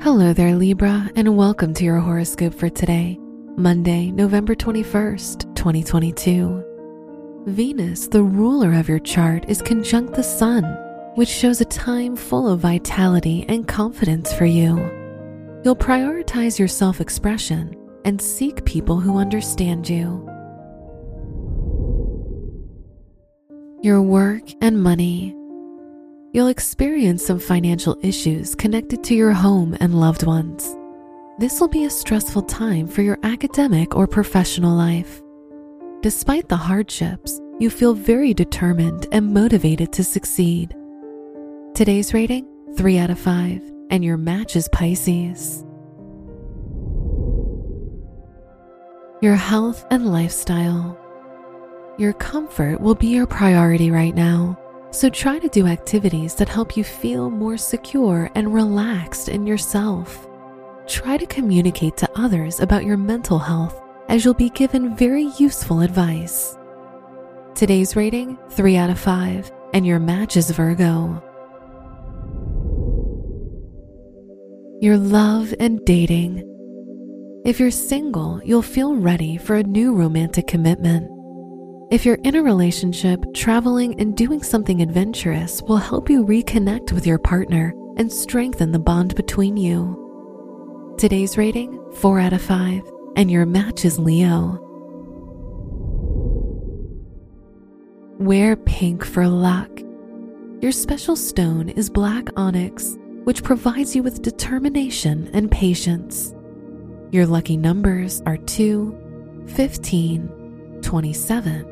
Hello there, Libra, and welcome to your horoscope for today, Monday, November 21st, 2022. Venus, the ruler of your chart, is conjunct the Sun, which shows a time full of vitality and confidence for you. You'll prioritize your self expression and seek people who understand you. Your work and money. You'll experience some financial issues connected to your home and loved ones. This will be a stressful time for your academic or professional life. Despite the hardships, you feel very determined and motivated to succeed. Today's rating 3 out of 5, and your match is Pisces. Your health and lifestyle. Your comfort will be your priority right now. So try to do activities that help you feel more secure and relaxed in yourself. Try to communicate to others about your mental health as you'll be given very useful advice. Today's rating 3 out of 5, and your match is Virgo. Your love and dating. If you're single, you'll feel ready for a new romantic commitment. If you're in a relationship, traveling and doing something adventurous will help you reconnect with your partner and strengthen the bond between you. Today's rating 4 out of 5, and your match is Leo. Wear pink for luck. Your special stone is black onyx, which provides you with determination and patience. Your lucky numbers are 2, 15, 27,